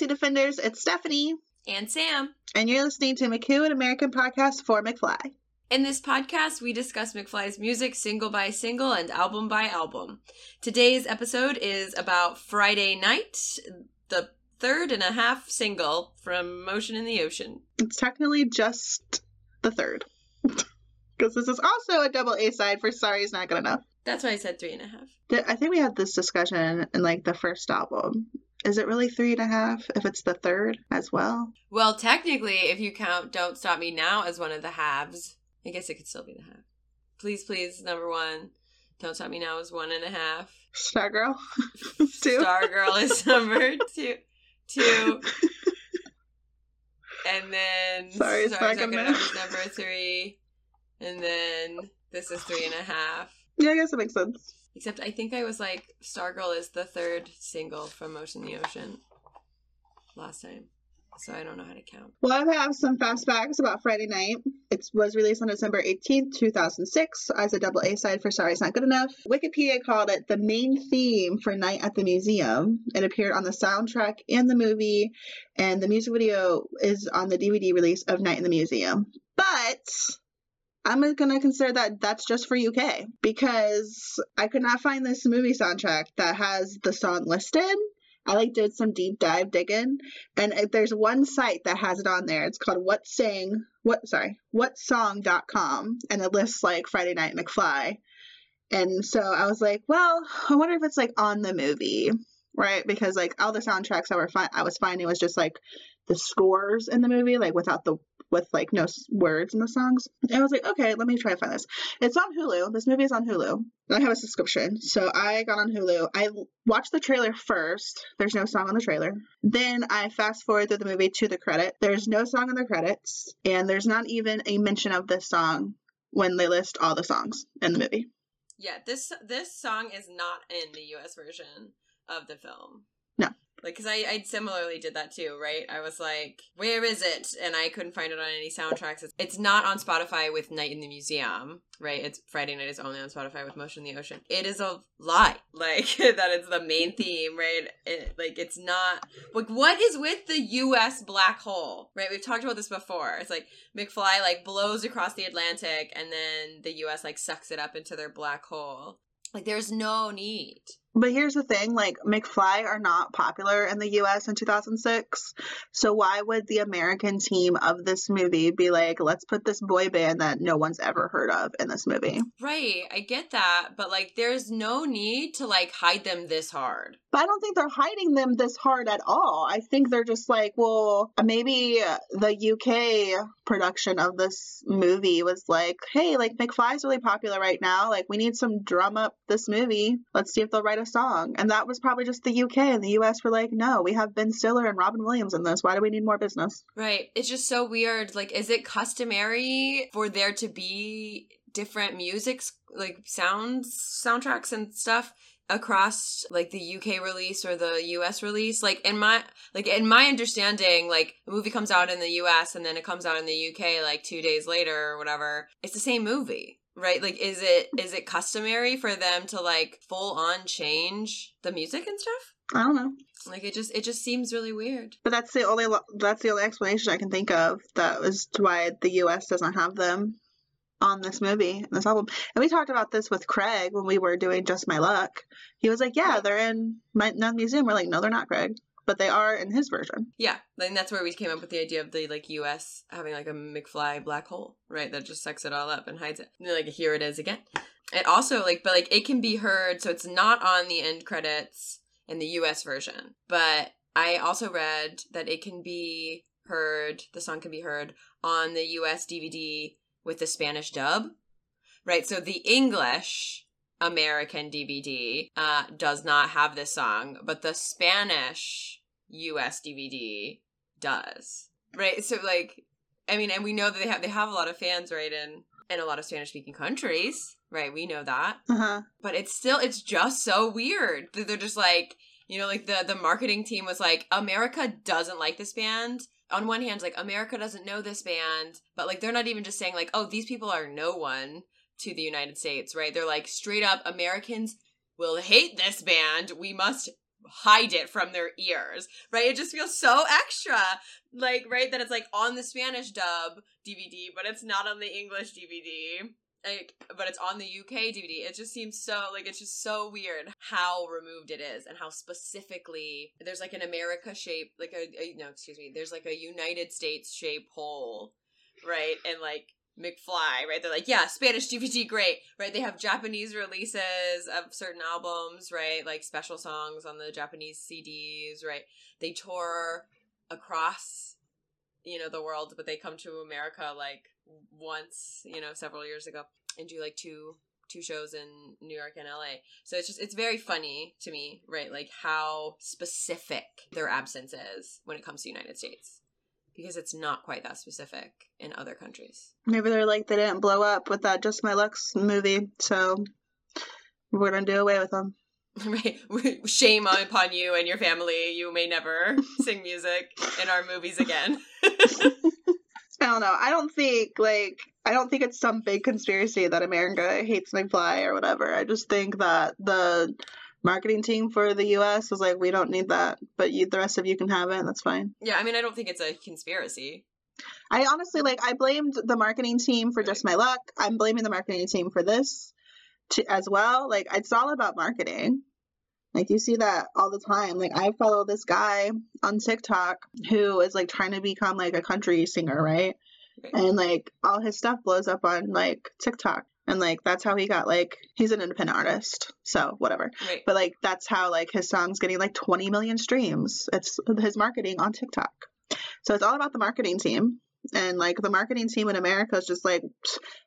Pussy Defenders. It's Stephanie. And Sam. And you're listening to McWho, an American podcast for McFly. In this podcast, we discuss McFly's music single by single and album by album. Today's episode is about Friday Night, the third and a half single from Motion in the Ocean. It's technically just the third. Because this is also a double A side for Sorry Is Not Good Enough. That's why I said three and a half. I think we had this discussion in like the first album. Is it really three and a half if it's the third as well? Well, technically, if you count Don't Stop Me Now as one of the halves, I guess it could still be the half. Please, please, number one. Don't Stop Me Now is one and a half. Stargirl. two. Stargirl is number two. Two. And then Sorry, it's Sorry, not Not Good gonna- is number three. And then this is three and a half. Yeah, I guess it makes sense. Except I think I was like, Stargirl is the third single from Motion in the Ocean last time. So I don't know how to count. Well, I have some fast facts about Friday Night. It was released on December 18th, 2006, as a double A side for Sorry It's Not Good Enough. Wikipedia called it the main theme for Night at the Museum. It appeared on the soundtrack and the movie, and the music video is on the DVD release of Night in the Museum. But I'm going to consider that that's just for UK because I could not find this movie soundtrack that has the song listed. I like did some deep dive digging and uh, there's one site that has it on there. It's called what sang what sorry, whatsong.com and it lists like Friday Night McFly. And so I was like, well, I wonder if it's like on the movie, right? Because like all the soundtracks I were fi- I was finding was just like the scores in the movie like without the with like no words in the songs. And I was like, okay, let me try to find this. It's on Hulu. This movie is on Hulu. I have a subscription. So I got on Hulu. I watched the trailer first. There's no song on the trailer. Then I fast forward through the movie to the credit. There's no song in the credits. And there's not even a mention of this song when they list all the songs in the movie. Yeah, this this song is not in the US version of the film. No. Like, because I, I similarly did that too, right? I was like, where is it? And I couldn't find it on any soundtracks. It's, it's not on Spotify with Night in the Museum, right? It's Friday Night is only on Spotify with Motion in the Ocean. It is a lie, like, that it's the main theme, right? It, like, it's not, like, what is with the US black hole, right? We've talked about this before. It's like, McFly, like, blows across the Atlantic, and then the US, like, sucks it up into their black hole. Like, there's no need. But here's the thing like, McFly are not popular in the US in 2006. So why would the American team of this movie be like, let's put this boy band that no one's ever heard of in this movie? Right, I get that, but like there's no need to like hide them this hard. But I don't think they're hiding them this hard at all. I think they're just like, well, maybe the UK production of this movie was like, hey, like McFly's really popular right now. Like, we need some drum up this movie. Let's see if they'll write a song. And that was probably just the UK. And the US were like, no, we have Ben Stiller and Robin Williams in this. Why do we need more business? Right. It's just so weird. Like, is it customary for there to be different musics, like sounds, soundtracks and stuff across like the UK release or the US release? Like in my like in my understanding, like a movie comes out in the US and then it comes out in the UK like two days later or whatever. It's the same movie. Right? Like is it is it customary for them to like full on change the music and stuff? I don't know. Like it just it just seems really weird. But that's the only that's the only explanation I can think of that was why the US doesn't have them on this movie, this album. And we talked about this with Craig when we were doing Just My Luck. He was like, "Yeah, they're in my museum." We're like, "No, they're not, Craig." But they are in his version. Yeah, and that's where we came up with the idea of the like U.S. having like a McFly black hole, right? That just sucks it all up and hides it. And like here it is again. It also like, but like it can be heard, so it's not on the end credits in the U.S. version. But I also read that it can be heard. The song can be heard on the U.S. DVD with the Spanish dub, right? So the English American DVD uh, does not have this song, but the Spanish US DVD does. Right? So like I mean, and we know that they have they have a lot of fans right in in a lot of Spanish speaking countries, right? We know that. Uh huh. But it's still it's just so weird that they're just like, you know, like the the marketing team was like America doesn't like this band. On one hand, like America doesn't know this band, but like they're not even just saying like, "Oh, these people are no one." to the United States, right? They're like straight up Americans will hate this band. We must hide it from their ears, right? It just feels so extra. Like, right, that it's like on the Spanish dub DVD, but it's not on the English DVD. Like, but it's on the UK DVD. It just seems so like it's just so weird how removed it is and how specifically there's like an America shape, like a, a no, excuse me, there's like a United States shape hole, right? And like McFly, right? They're like, yeah, Spanish DVD, great, right? They have Japanese releases of certain albums, right? Like special songs on the Japanese CDs, right? They tour across, you know, the world, but they come to America like once, you know, several years ago and do like two two shows in New York and LA. So it's just it's very funny to me, right? Like how specific their absence is when it comes to United States because it's not quite that specific in other countries. Maybe they're like they didn't blow up with that Just My Luck's movie, so we're gonna do away with them. Right. Shame upon you and your family. You may never sing music in our movies again. I don't know. I don't think like I don't think it's some big conspiracy that America hates McFly or whatever. I just think that the marketing team for the US was like, we don't need that, but you, the rest of you can have it, that's fine. Yeah, I mean, I don't think it's a conspiracy. I honestly like. I blamed the marketing team for just my luck. I'm blaming the marketing team for this, to, as well. Like it's all about marketing. Like you see that all the time. Like I follow this guy on TikTok who is like trying to become like a country singer, right? Right. And like all his stuff blows up on like TikTok. And like that's how he got like he's an independent artist. So whatever. Right. But like that's how like his song's getting like 20 million streams. It's his marketing on TikTok. So it's all about the marketing team. And like the marketing team in America is just like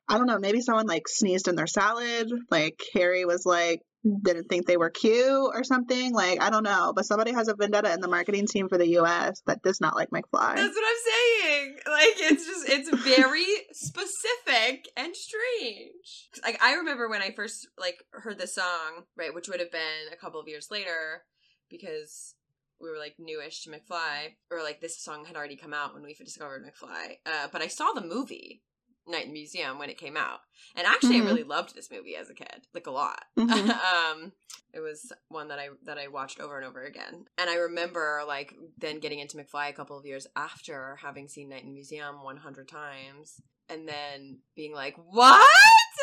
I don't know, maybe someone like sneezed in their salad. Like Harry was like didn't think they were cute or something. Like I don't know, but somebody has a vendetta in the marketing team for the US that does not like McFly. That's what I'm saying. Like it's just it's very specific and strange. Like I remember when I first like heard the song, right, which would have been a couple of years later because we were like newish to McFly or like this song had already come out when we discovered McFly. Uh, but I saw the movie Night in the Museum when it came out. And actually Mhm. I really loved this movie as a kid, like a lot. Mhm. um it was one that I that I watched over and over again. And I remember like then getting into McFly a couple of years after having seen Night in the Museum 100 times and then being like, "What?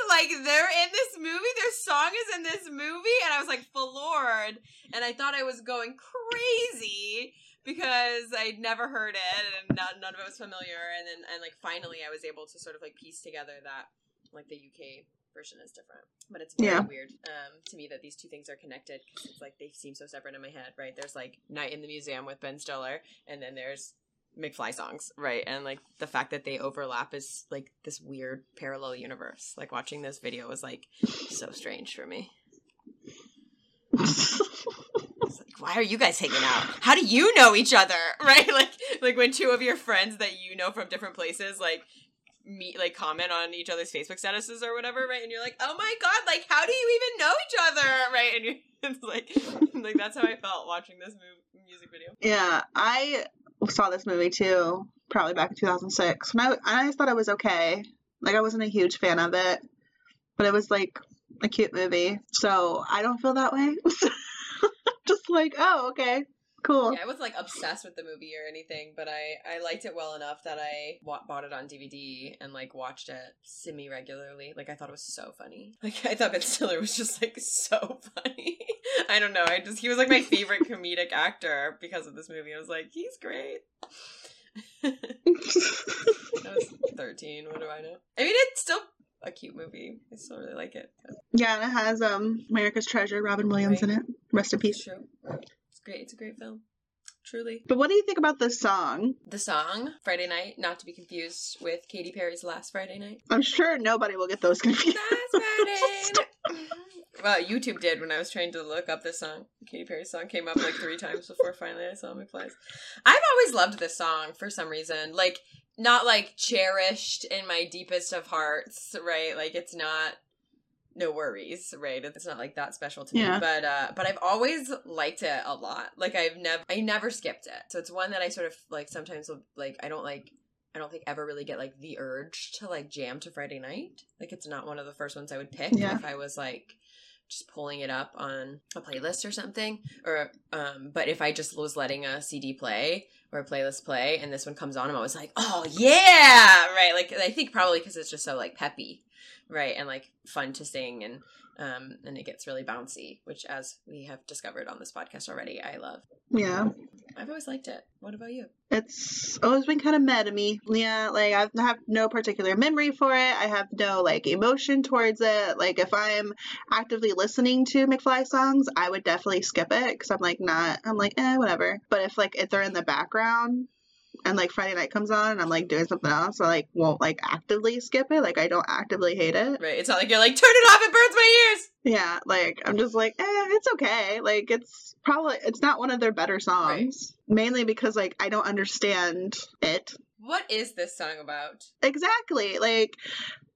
Like they're in this movie? Their song is in this movie?" And I was like floored and I thought I was going crazy because I'd never heard it and not, none of it was familiar. And then and like finally I was able to sort of like piece together that like the UK version is different. But it's very Yeah. weird um to me that these two things are connected because it's like they seem so separate in my head right? There's like Night in the Museum with Ben Stiller and then there's McFly songs right? And like the fact that they overlap is like this weird parallel universe. Like watching this video was like so strange for me why are you guys hanging out? How do you know each other? Right? Like like when two of your friends that you know from different places like meet like comment on each other's Facebook statuses or whatever, right? And you're like, oh my god, like how do you even know each other? Right? And you're like like that's how I felt watching this mu- music video. Yeah, I saw this movie too, probably back in 2006. And I, I always thought it was okay. Like, I wasn't a huge fan of it, but it was like a cute movie. So I don't feel that way. Like, oh, okay, cool. Yeah, I wasn't like obsessed with the movie or anything, but I I liked it well enough that I wa- bought it on DVD and like watched it semi regularly. Like I thought it was so funny. Like I thought Ben Stiller was just like so funny. I don't know. I just he was like my favorite comedic actor because of this movie. I was like, he's great. I was thirteen. What do I know? I mean, it's still a cute movie. I still really like it. yeah, and it has um America's Treasure, Robin Williams in it. Rest in peace. true. It's great. It's a great film. Truly. But what do you think about this song? The song Friday Night, not to be confused with Katy Perry's Last Friday Night. I'm sure nobody will get those confused. Last Friday. well, YouTube did when I was trying to look up this song. Katy Perry's song came up like three times before finally I saw McFly's. I've always loved this song for some reason. Like not like cherished in my deepest of hearts, right? Like it's not no worries, right? It's not like that special to me. But uh but I've always liked it a lot. Like I've never I never skipped it. So it's one that I sort of like sometimes will like I don't like I don't think ever really get like the urge to like jam to Friday night. Like it's not one of the first ones I would pick Yeah. if I was like just pulling it up on a playlist or something. Or um, but if I just was letting a CD play or a playlist play and this one comes on, I'm always like, oh yeah, right. Like I think probably because it's just so like peppy, right, and like fun to sing and um, and it gets really bouncy, which, as we have discovered on this podcast already, I love. Yeah. I've always liked it. What about you? It's always been kind of mad to me. Yeah, like I have no particular memory for it. I have no like emotion towards it. Like if I'm actively listening to McFly songs, I would definitely skip it because I'm like not. I'm like eh, whatever. But if like if they're in the background, and like Friday night comes on and I'm like doing something else, I like won't like actively skip it. Like I don't actively hate it. Right. It's not like you're like turn it off, it burns my ears. Yeah, like I'm just like, eh, it's okay. Like it's probably it's not one of their better songs. Right. Mainly because like I don't understand it. What is this song about? Exactly. Like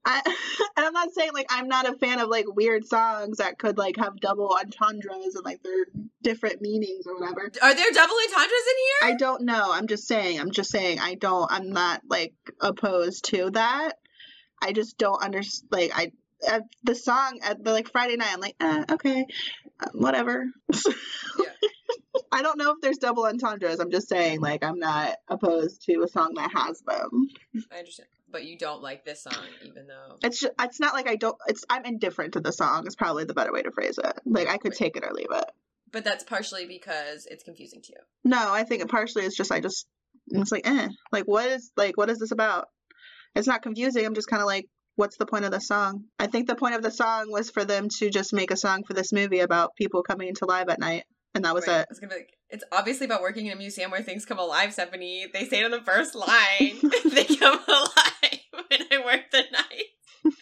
I, and I'm not saying like I'm not a fan of like weird songs that could like have double entendres and like their different meanings or whatever. Are there double entendres in here? I don't know. I'm just saying. I'm just saying. I don't. I'm not like opposed to that. I just don't understand. Like I, at the song at the like Friday night, I'm like, eh, okay, uh, whatever. yeah. I don't know if there's double entendres. I'm just saying, like, I'm not opposed to a song that has them. I understand but you don't like this song, even though it's just, it's not like I don't. It's I'm indifferent to the song. Is probably the better way to phrase it. Like I could right. take it or leave it. But that's partially because it's confusing to you. No, I think it partially is just I just it's like eh, like what is like what is this about? It's not confusing. I'm just kind of like what's the point of the song? I think the point of the song was for them to just make a song for this movie about people coming into live at night, and that was right. it. It's gonna be like, it's obviously about working in a museum where things come alive, Stephanie. They say it on the first line. they come alive when I work the night.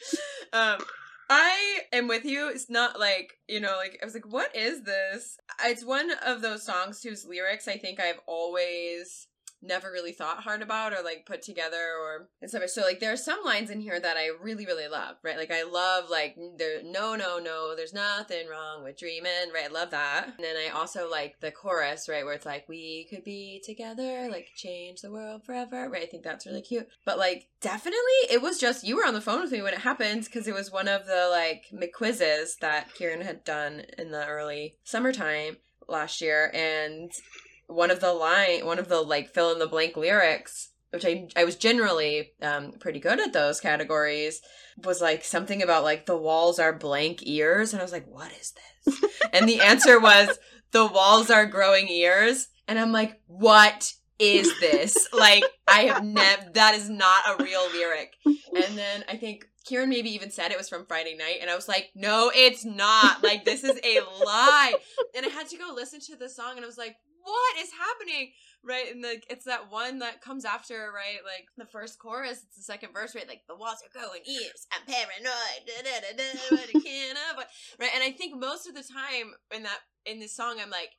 um, I am with you. It's not like, you know, like, I was like, what is this? It's one of those songs whose lyrics I think I've always never really thought hard about or like put together or and stuff. So like there are some lines in here that I really really love, right? Like I love like there no no no, there's nothing wrong with dreaming, right? I love that. And then I also like the chorus, right, where it's like we could be together, like change the world forever, right? I think that's really cute. But like definitely it was just you were on the phone with me when it happened because it was one of the like McQuizzes that Kieran had done in the early summertime last year and one of the line one of the like fill in the blank lyrics which I I was generally um, pretty good at those categories, was like something about like the walls are blank ears, and I was like, what is this? and the answer was the walls are growing ears, and I'm like, what is this? like I have never that is not a real lyric. And then I think Kieran maybe even said it was from Friday night, and I was like, no, it's not. Like this is a lie. And I had to go listen to the song, and I was like, what is happening? Right? And like it's that one that comes after, right? Like the first chorus, it's the second verse, right? Like the walls are going east. I'm paranoid. Da, da, da, da, what I can, right? And I think most of the time in that in this song, I'm like,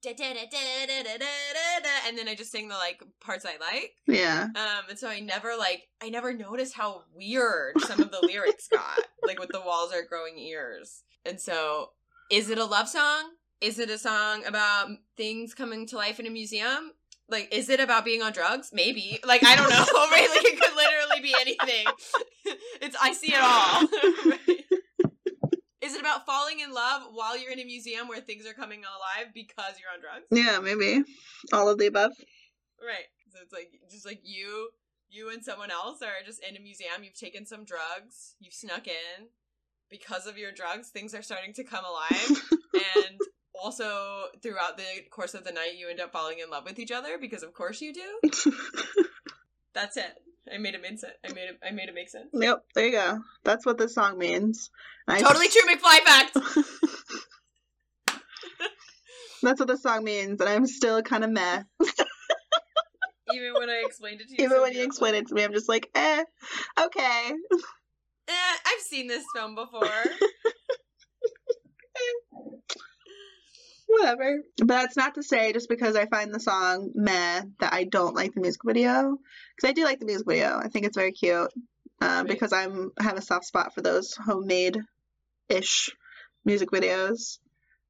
Da, da, da, and then I just sing the like parts I like. Yeah. Um, and so I never like I never noticed how weird some of the lyrics got, like with the walls are growing ears. And so, is it a love song? Is it a song about things coming to life in a museum? Like, is it about being on drugs? Maybe. Like, I don't know. Like, it could literally be anything. it's I see it all. right? Is it about falling in love while you're in a museum where things are coming alive because you're on drugs? Yeah, maybe. All of the above. Right. So it's like just like you you and someone else are just in a museum, you've taken some drugs, you've snuck in. Because of your drugs, things are starting to come alive. and also throughout the course of the night you end up falling in love with each other because of course you do. That's it. I made it make sense. I made it. I made it make sense. Yep, there you go. That's what this song means. I totally true, McFly fact. That's what the song means, and I'm still kind of meh. Even when I explained it to you. Even so when you explain it to me, I'm just like, eh, okay. Eh, I've seen this film before. Whatever. But that's not to say just because I find the song meh that I don't like the music video. Because I do like the music video. I think it's very cute. Um, right. Because I'm I have a soft spot for those homemade ish music videos.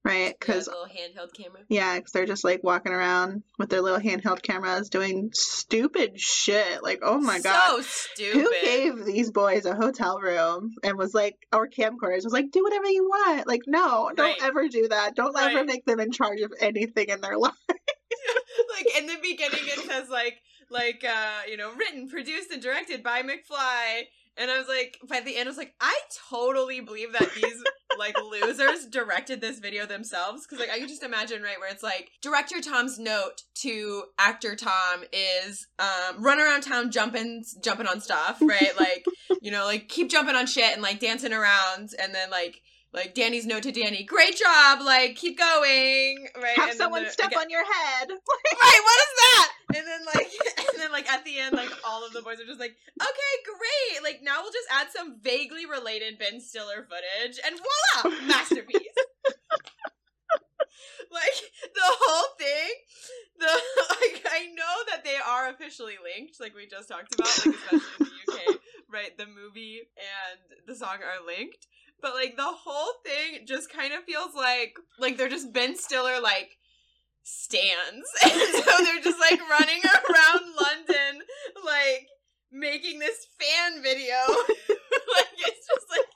Right? Because little handheld camera. yeah, because they're just like walking around with their little handheld cameras doing stupid shit. Like, oh my god. So stupid. Who gave these boys a hotel room and was like, or camcorders was like, do whatever you want? Like, no, don't Right. ever do that. Don't ever make them in charge of anything in their life. like in the beginning it says like like uh you know written produced and directed by mcfly and i was like by the end i was like i totally believe that these like losers directed this video themselves? Because like i can just imagine right where it's like director tom's note to actor tom is um run around town jumping jumping on stuff right? Like you know like keep jumping on shit and like dancing around and then like like Danny's note to Danny, great job, like keep going, right? Have And someone step again- on your head. right what is that? And then like and then like at the end like all of the boys are just like okay great. Like now we'll just add some vaguely related ben stiller footage and voila masterpiece. Like the whole thing the like i know that they are officially linked like we just talked about like especially in the uk right? The movie and the song are linked but like the whole thing just kind of feels like like they're just ben stiller like stands. And so they're just like running around London, like making this fan video. like it's just like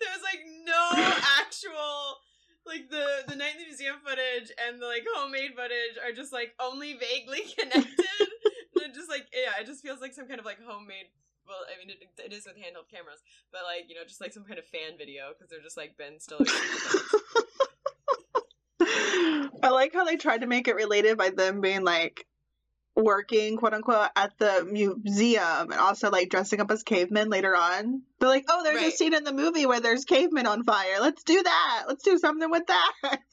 there's like no actual like the the night in the museum footage and the like homemade footage are just like only vaguely connected. and just like yeah, it just feels like some kind of like homemade well, I mean, it, it is with handheld cameras, but like you know, just like some kind of fan video because they're just like Ben Stiller. I like how they tried to make it related by them being like working, quote unquote, at the museum and also like dressing up as cavemen later on. They're like, oh, there's a scene in the movie where there's cavemen on fire. Let's do that. Let's do something with that.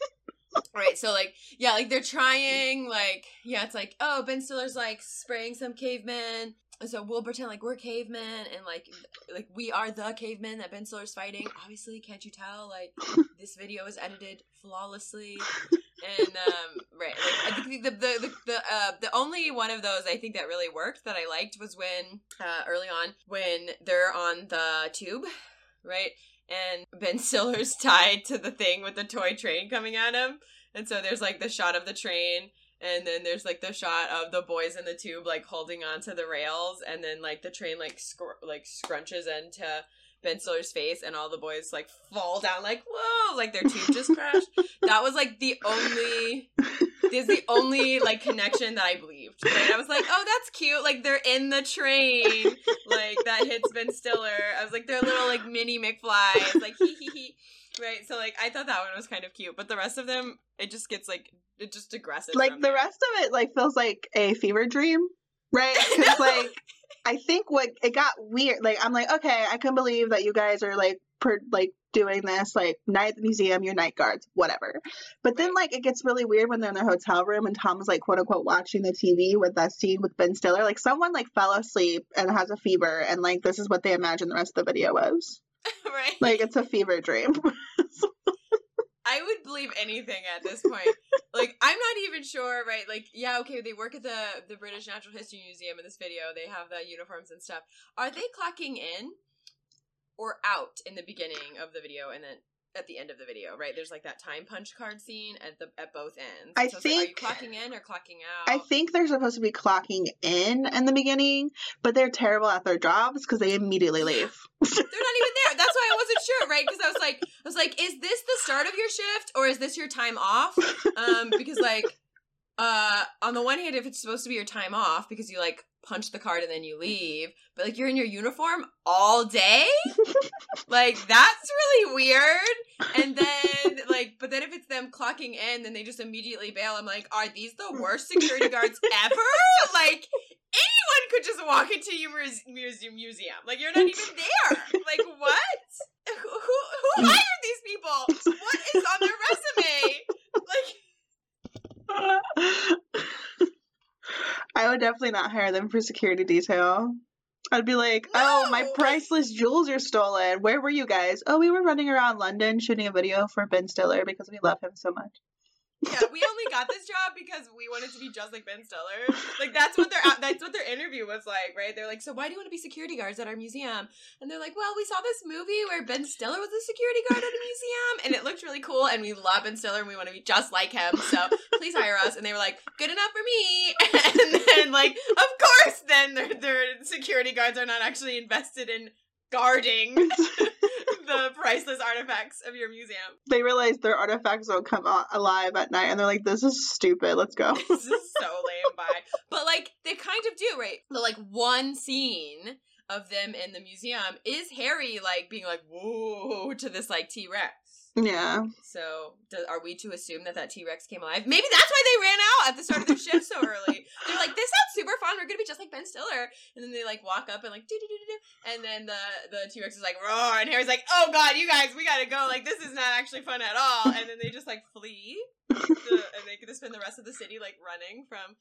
Right, so like yeah, like they're trying like yeah, it's like oh Ben Stiller's like spraying some cavemen, and so we'll pretend like we're cavemen and like like we are the cavemen that Ben Stiller's fighting. Obviously, can't you tell? Like this video is edited flawlessly, and um right, like I think the the the the, uh, the only one of those I think that really worked that I liked was when uh, early on when they're on the tube, right. And Ben Stiller's tied to the thing with the toy train coming at him. And so there's like the shot of the train, and then there's like the shot of the boys in the tube like holding onto the rails, and then like the train like scr- like scrunches into Ben Stiller's face, and all the boys like fall down like whoa, like their tube just crashed. That was like the only is the only like connection that I believed. Right? I was like, oh, that's cute. Like they're in the train, like that hits Ben Stiller. I was like, they're little like mini McFlys, like hee hee hee. Right. So like I thought that one was kind of cute, but the rest of them, it just gets like it just aggressive. like the there. rest of it like feels like a fever dream, right? Cuz like I think what it got weird. Like I'm like, okay, I can believe that you guys are like per like doing this like night at the museum, your night guards, whatever. But then like it gets really weird when they're in their hotel room and Tom's like quote unquote watching the TV with that scene with Ben Stiller. Like someone like fell asleep and has a fever and like this is what they imagine the rest of the video was. right. Like it's a fever dream. I would believe anything at this point. like I'm not even sure, right? Like yeah, okay, they work at the the British Natural History Museum in this video. They have the uniforms and stuff. Are they clocking in or out in the beginning of the video and then at the end of the video, right? There's like that time punch card scene at the at both ends. I it's like, are you think- clocking in or clocking out? I think they're supposed to be clocking in in the beginning, but they're terrible at their jobs because they immediately leave. they're not even there. That's why I wasn't sure, right? Because I was like, I was like, is this the start of your shift or is this your time off? Um, because like, uh, on the one hand, if it's supposed to be your time off because you like punch the card and then you leave, but like you're in your uniform all day, like that's really weird. And then like, but then if it's them clocking in, then they just immediately bail. I'm like, are these the worst security guards ever? Like. Anyone could just walk into your museum. Museum, like you're not even there. Like what? Who, who, who hired these people? What is on their resume? Like I would definitely not hire them for security detail. I'd be like, oh, my priceless jewels are stolen. Where were you guys? Oh, we were running around London shooting a video for Ben Stiller because we love him so much. Yeah, we only got this job because we wanted to be just like Ben Stiller. Like that's what their that's what their interview was like, right? They're like, "So why do you want to be security guards at our museum?" And they're like, "Well, we saw this movie where Ben Stiller was a security guard at a museum, and it looked really cool, and we love Ben Stiller, and we want to be just like him. So please hire us." And they were like, "Good enough for me." And then, like, of course, then their their security guards are not actually invested in guarding the priceless artifacts of your museum. They realize their artifacts don't come alive at night, and they're like, "This is stupid. Let's go." this is so lame. Bye. But like they kind of do, right? The like one scene of them in the museum is Harry like being like whoa to this like T Rex. Yeah. So do, are we to assume that that T Rex came alive? Maybe that's why they ran out at the start of their shift so early. They're like, this sounds super fun. We're gonna be just like Ben Stiller. And then they like walk up and like do do do do and then the the T Rex is like roar, and Harry's like, oh god, you guys, we gotta go. Like this is not actually fun at all. And then they just like flee, the, and they get to spend the rest of the city like running from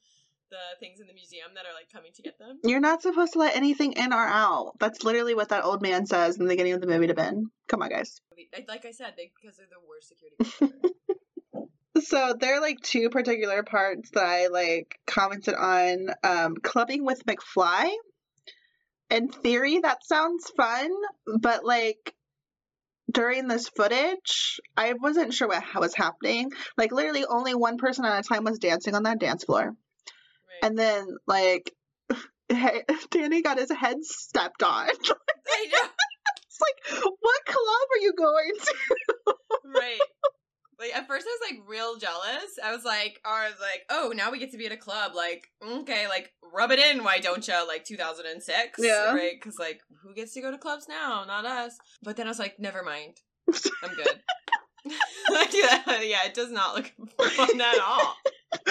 the things in the museum that are like coming to get them. You're not supposed to let anything in or out. That's literally what that old man says in the beginning of the movie to Ben. Come on, guys. Like I said, they because they're the worst security. So there are like two particular parts that I like commented on. Um, clubbing with McFly. In theory, that sounds fun, but like during this footage, I wasn't sure what was happening. Like literally, only one person at a time was dancing on that dance floor. And then like Danny got his head stepped on. it's I know. like, what club are you going to? right. Like at first I was like real jealous. I was like, I was like, oh, now we get to be at a club. Like, okay, like rub it in, why don't you? Like 2006, Yeah. right? Because like, who gets to go to clubs now? Not us. But then I was like, never mind, I'm good. yeah, it does not look fun at all.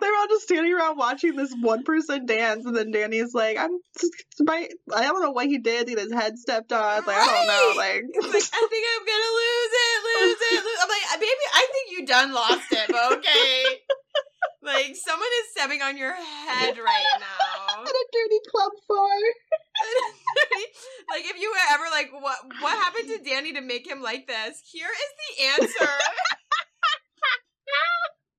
They're all just standing around watching this one person dance, and then Danny's like, "I'm just, my, I don't know what he did. He his head stepped on. Like I don't know. Like, like I think I'm gonna lose it, lose it. Lose. I'm like, baby, I think you done lost it, but okay. Like someone is stepping on your head right now. at a dirty club floor. like if you were ever like, what what happened to Danny to make him like this? Here is the answer.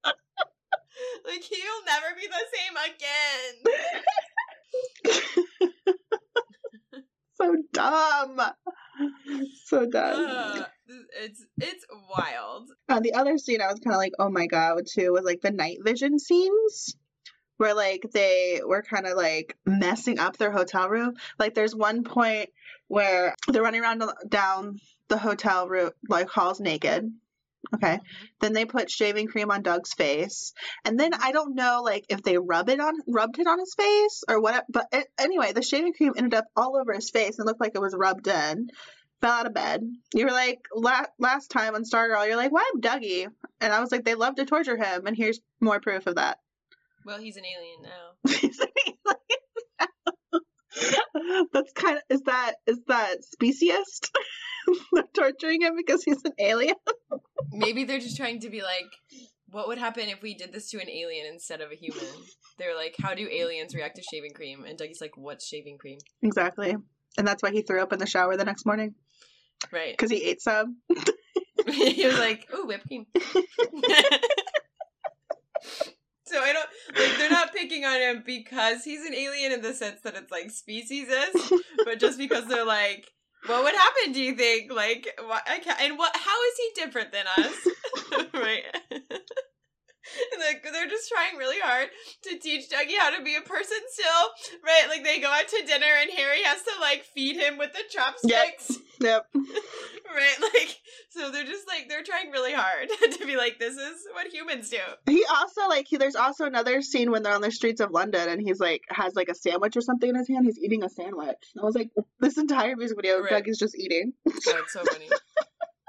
like he'll never be the same again. so dumb. So dumb. Ugh. It's it's wild. Uh, the other scene I was kind of like, oh my god, too, was like the night vision scenes. Where like they were kind of like messing up their hotel room. Like there's one point where they're running around down the hotel room like halls naked. Okay. Then they put shaving cream on Doug's face, and then I don't know like if they rub it on rubbed it on his face or what. But it, anyway, the shaving cream ended up all over his face and looked like it was rubbed in. Fell out of bed. You were like la- last time on Stargirl. You're like, why Dougie? And I was like, they love to torture him, and here's more proof of that. Well, he's an alien now. That's kind of is that is that speciest? They're torturing him because he's an alien. Maybe they're just trying to be like, what would happen if we did this to an alien instead of a human? They're like, how do aliens react to shaving cream? And Dougie's like, what's shaving cream? Exactly. And that's why he threw up in the shower the next morning Right. because he ate some. he was like, ooh, whipped cream. so I don't like they're not picking on him because he's an alien in the sense that it's like speciesist, but just because they're like, what would happen? Do you think? Like, what? I can't, and what? How is he different than us? right. Like they're just trying really hard to teach Dougie how to be a person still, right? Like they go out to dinner and Harry has to like feed him with the chopsticks. Yep. Right, like so they're just like they're trying really hard to be like this is what humans do. He also like he, there's also another scene when they're on the streets of London and he's like has like a sandwich or something in his hand. He's eating a sandwich. And I was like, this entire music video, Right. Doug is just eating. Oh, it's so funny.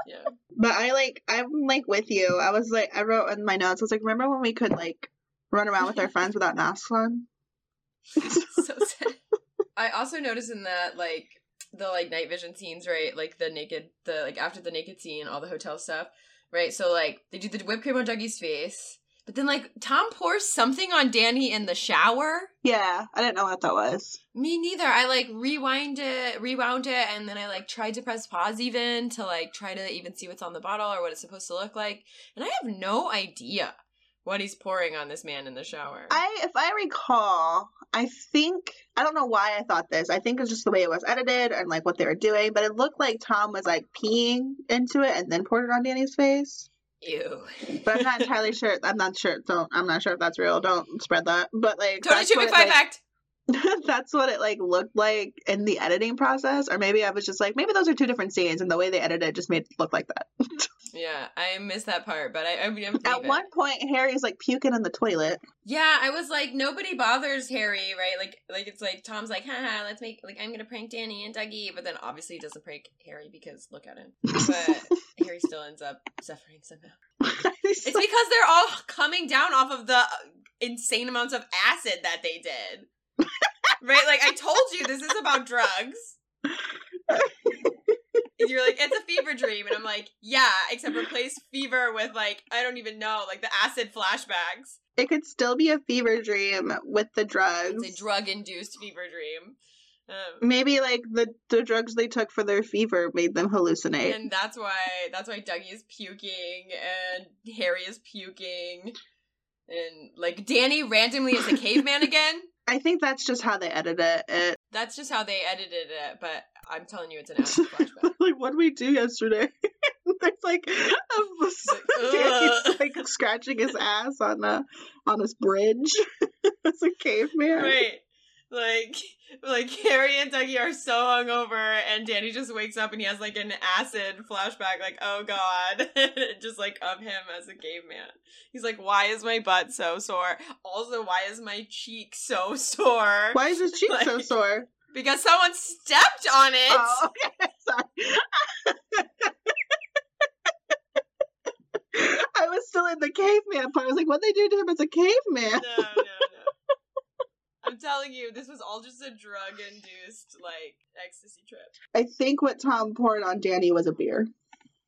Yeah. But I like I'm like with you. I was like I wrote in my notes. I was like, remember when we could like run around with our friends without masks on? so sad. I also noticed in that like the like night vision scenes, right? Like the naked the like after the naked scene, all the hotel stuff, right? So like they do the whipped cream on Dougie's face. But then like Tom pours something on Danny in the shower. Yeah, I didn't know what that was. Me neither. I like rewind it, rewound it, and then I like tried to press pause even to like try to even see what's on the bottle or what it's supposed to look like. And I have no idea. what he's pouring on this man in the shower. I, if I recall, I think I don't know why I thought this. I think it's just the way it was edited and like what they were doing, but it looked like Tom was like peeing into it and then poured it on Danny's face. Ew. But I'm not entirely sure. I'm not sure. Don't. I'm not sure if that's real. Don't spread that. But like, Tony that's Two McFly like- fact. that's what it like looked like in the editing process, or maybe I was just like, maybe those are two different scenes, and the way they edited it just made it look like that. Yeah, I missed that part, but I, I mean, At one point, Harry's like puking in the toilet. Yeah, I was like, nobody bothers Harry, right? Like, like it's like Tom's like, haha, let's make like I'm gonna prank Danny and Dougie, but then obviously he doesn't prank Harry because look at him. But Harry still ends up suffering somehow. It's because they're all coming down off of the insane amounts of acid that they did. right? Like I told you, this is about drugs. And You're like, it's a fever dream, and I'm like, yeah, except replace fever with like I don't even know, like the acid flashbacks. it could still be a fever dream with the drugs. It's a drug induced fever dream. Um, Maybe like the the drugs they took for their fever made them hallucinate. and that's why that's why Dougie is puking and Harry is puking. And like Danny randomly is a caveman again. I think that's just how they edited it. That's just how they edited it, but I'm telling you it's an acid flashback. like what did we do yesterday? There's like, a, Danny's, like scratching his ass on a on this bridge as a caveman. Right. Like like Harry and Dougie are so hungover and Danny just wakes up and he has like an acid flashback, like, oh god. just like of him as a caveman. He's like, Why is my butt so sore? Also, why is my cheek so sore? Why is his cheek so sore? Because someone stepped on it. Oh, okay, sorry. I was still in the caveman part. I was like, what they do to him as a caveman? No, no, no. I'm telling you, this was all just a drug induced like ecstasy trip. I think what Tom poured on Danny was a beer.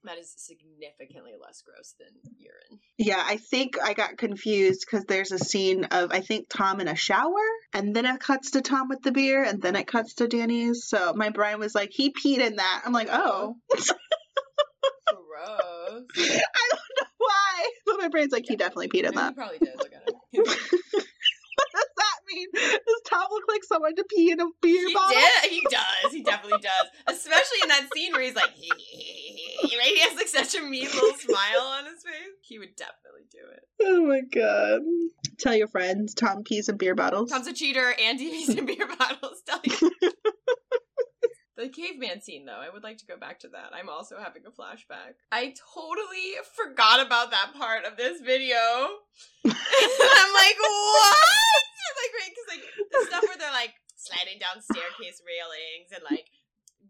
That is significantly less gross than urine. Yeah, I think I got confused because there's a scene of I think Tom in a shower, and then it cuts to Tom with the beer, and then it cuts to Danny's. So my brain was like, he peed in that. I'm like, oh, Gross. I don't know why, but my brain's like, he definitely peed in He that. probably did. Look at him. Mean? Does Tom look like someone to pee in a beer he bottle? did. He does. He definitely does. Especially in that scene where he's like, right? He has like such a mean little smile on his face. He would definitely do it. Oh my god. Tell your friends, Tom pees in beer bottles. Tom's a cheater and he pees in beer bottles. Tell you. The caveman scene, though, I would like to go back to that. I'm also having a flashback. I totally forgot about that part of this video. I'm like, what? like, right, because like the stuff where they're like sliding down staircase railings and like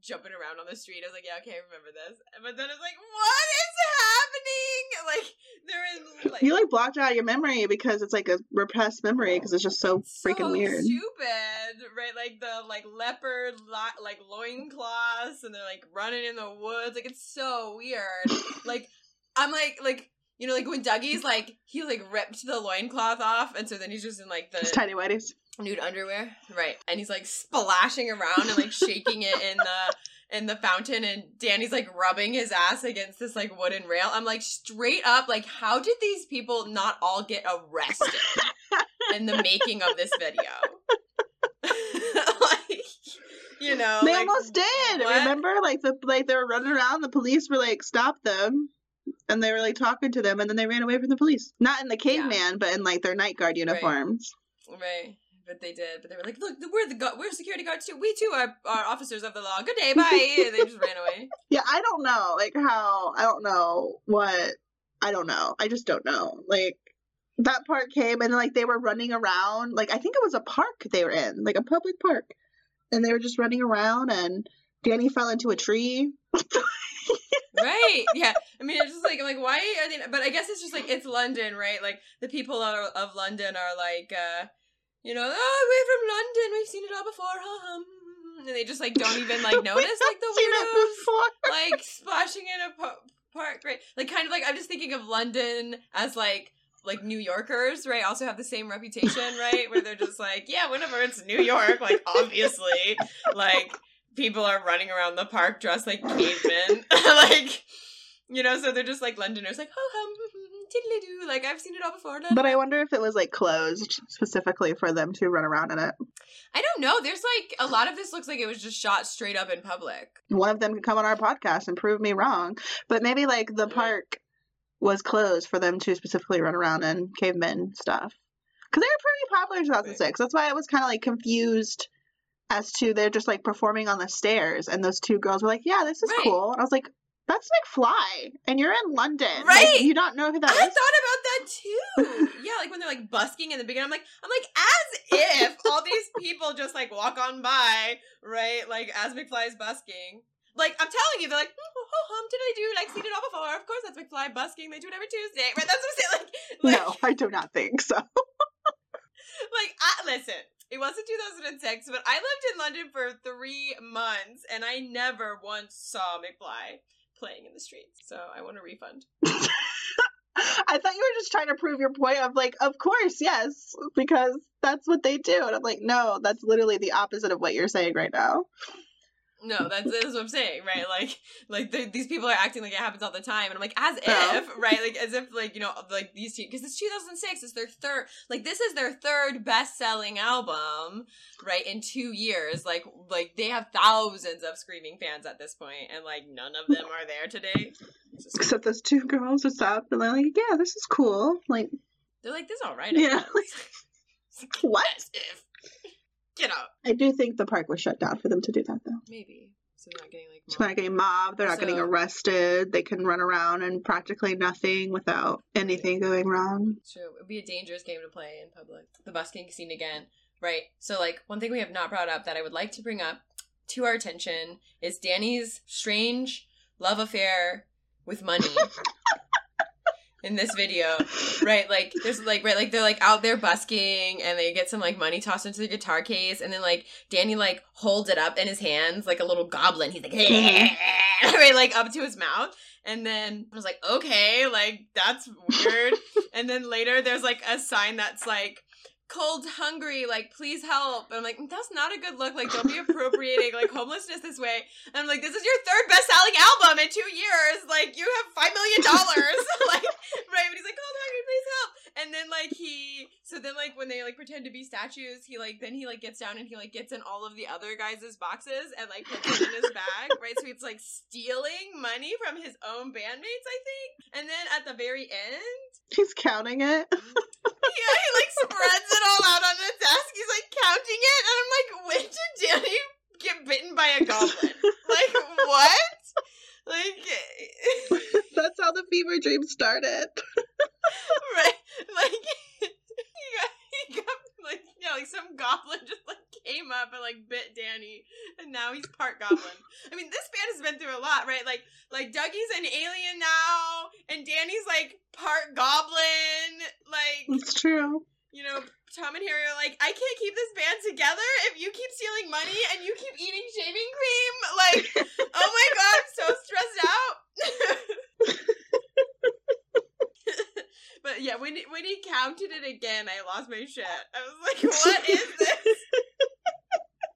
jumping around on the street. I was like, yeah, okay, I remember this. But then it's like, what is happening? Like, they're in like you like blocked out your memory because it's like a repressed memory because it's just so freaking so weird. Stupid, right? Like the like leopard lo- like loincloths and they're like running in the woods. Like it's so weird. like I'm like like you know like when Dougie's like he like ripped the loincloth off and so then he's just in like Just the tiny whities. Nude underwear. Right. And he's like splashing around and like shaking it in the in the fountain and Danny's like rubbing his ass against this like wooden rail. I'm like straight up like how did these people not all get arrested in the making of this video? like you know, They like, almost did. what? Remember, like the like they were running around. The police were like, "Stop them!" And they were like talking to them, and then they ran away from the police. Not in the caveman, but in like their night guard uniforms. Right. But they did. But they were like, "Look, we're the gu- we're security guards too. We too are, are officers of the law. Good day, bye." and they just ran away. Yeah, I don't know, like how I don't know what I don't know. I just don't know. Like that part came, and like they were running around. Like I think it was a park they were in, like a public park, and they were just running around, and Danny fell into a tree. right yeah i mean it's just like i'm like why are they but i guess it's just like it's london right like the people are, of london are like uh you know oh we're from london. We've seen it all before. Huh, hum, and they just like don't even like notice like the weirdos like splashing in a po- park right? Like kind of like i'm just thinking of london as like like New Yorkers, right, also have the same reputation, right? Where they're just like, yeah, whenever it's New York, like obviously, like people are running around the park dressed like cavemen, like you know. So they're just like Londoners, like, oh, hum, hmm, hmm. Tiddly do. Like I've seen it all before. But I wonder if it was like closed specifically for them to run around in it. I don't know. There's like a lot of this looks like it was just shot straight up in public. One of them could come on our podcast and prove me wrong. But maybe like the park was closed for them to specifically run around in caveman stuff. Because they were pretty popular in 2006. That's why I was kind of like confused as to they're just like performing on the stairs. And those two girls were like, yeah, this is Right. cool. And I was like, that's McFly. And you're in London. Like, Right. you don't know who that I is? thought about that too. yeah, like when they're like busking in the beginning, I'm like, I'm like, as if all these people just like walk on by, right? Like as McFly's busking. Like I'm telling you, they're like, oh, oh, oh, um, did I do like seen it all before? Of course, that's McFly busking. They do it every Tuesday, right? That's what I'm saying. Like, like, no, I do not think so. like I, listen it wasn't 2006 but i lived in london for three months and i never once saw mcfly playing in the streets so i want a refund I thought you were just trying to prove your point of like, of course, yes, because that's what they do. And I'm like, no, that's literally the opposite of what you're saying right now. No that's, that's what i'm saying right like like the, these people are acting like it happens all the time and i'm like as if right like as if like you know like these two because it's 2006 it's their third like this is their third best-selling album right in two years like like they have thousands of screaming fans at this point and like none of them are there today Except those two girls just stopped and they're like, yeah, this is cool. Like, They're like, this is all right. Yeah. Guess." what? If. Get out. I do think the park was shut down for them to do that, though. Maybe. So they're not getting like. So they're not getting mobbed. They're not getting arrested. They can run around and practically nothing without anything going wrong. True. It would be a dangerous game to play in public. The busking scene again. Right. So, like, one thing we have not brought up that I would like to bring up to our attention is Danny's strange love affair with money. in this video, right? Like, there's like, right, like they're like out there busking and they get some like money tossed into the guitar case, and then like Danny like holds it up in his hands like a little goblin. He's like, right, like up to his mouth. And then I was like, okay, like that's weird. and then later there's like a sign that's like, cold, hungry, like please help. And I'm like, "Mm, that's not a good look. Like, don't be appropriating like homelessness this way. And I'm like, this is your third best selling album in two years. Like, you have five million dollars. like, right? But he's like, cold, hungry, please help. And then like he, so then like when they like pretend to be statues, he like then he like gets down and he like gets in all of the other guys' boxes and like puts it in his bag, right? So it's like stealing money from his own bandmates, I think. And then at the very end, He's counting it. yeah, he like spreads it all out on the desk. He's like counting it, and I'm like, when did Danny get bitten by a goblin? like what? Like, That's how the fever dream started. right? Like he got, he got like yeah, like some goblin just like came up and like bit Danny, and now he's part goblin. I mean, this band has been through a lot, right? Like like Dougie's an alien now, and Danny's like part goblin. Like It's true. You know, Tom and Harry are like, I can't keep this band together if you keep stealing money and you keep eating shaving cream. Like, oh my god, I'm so stressed out. but yeah, when he, when he counted it again, I lost my shit. I was like, what is this?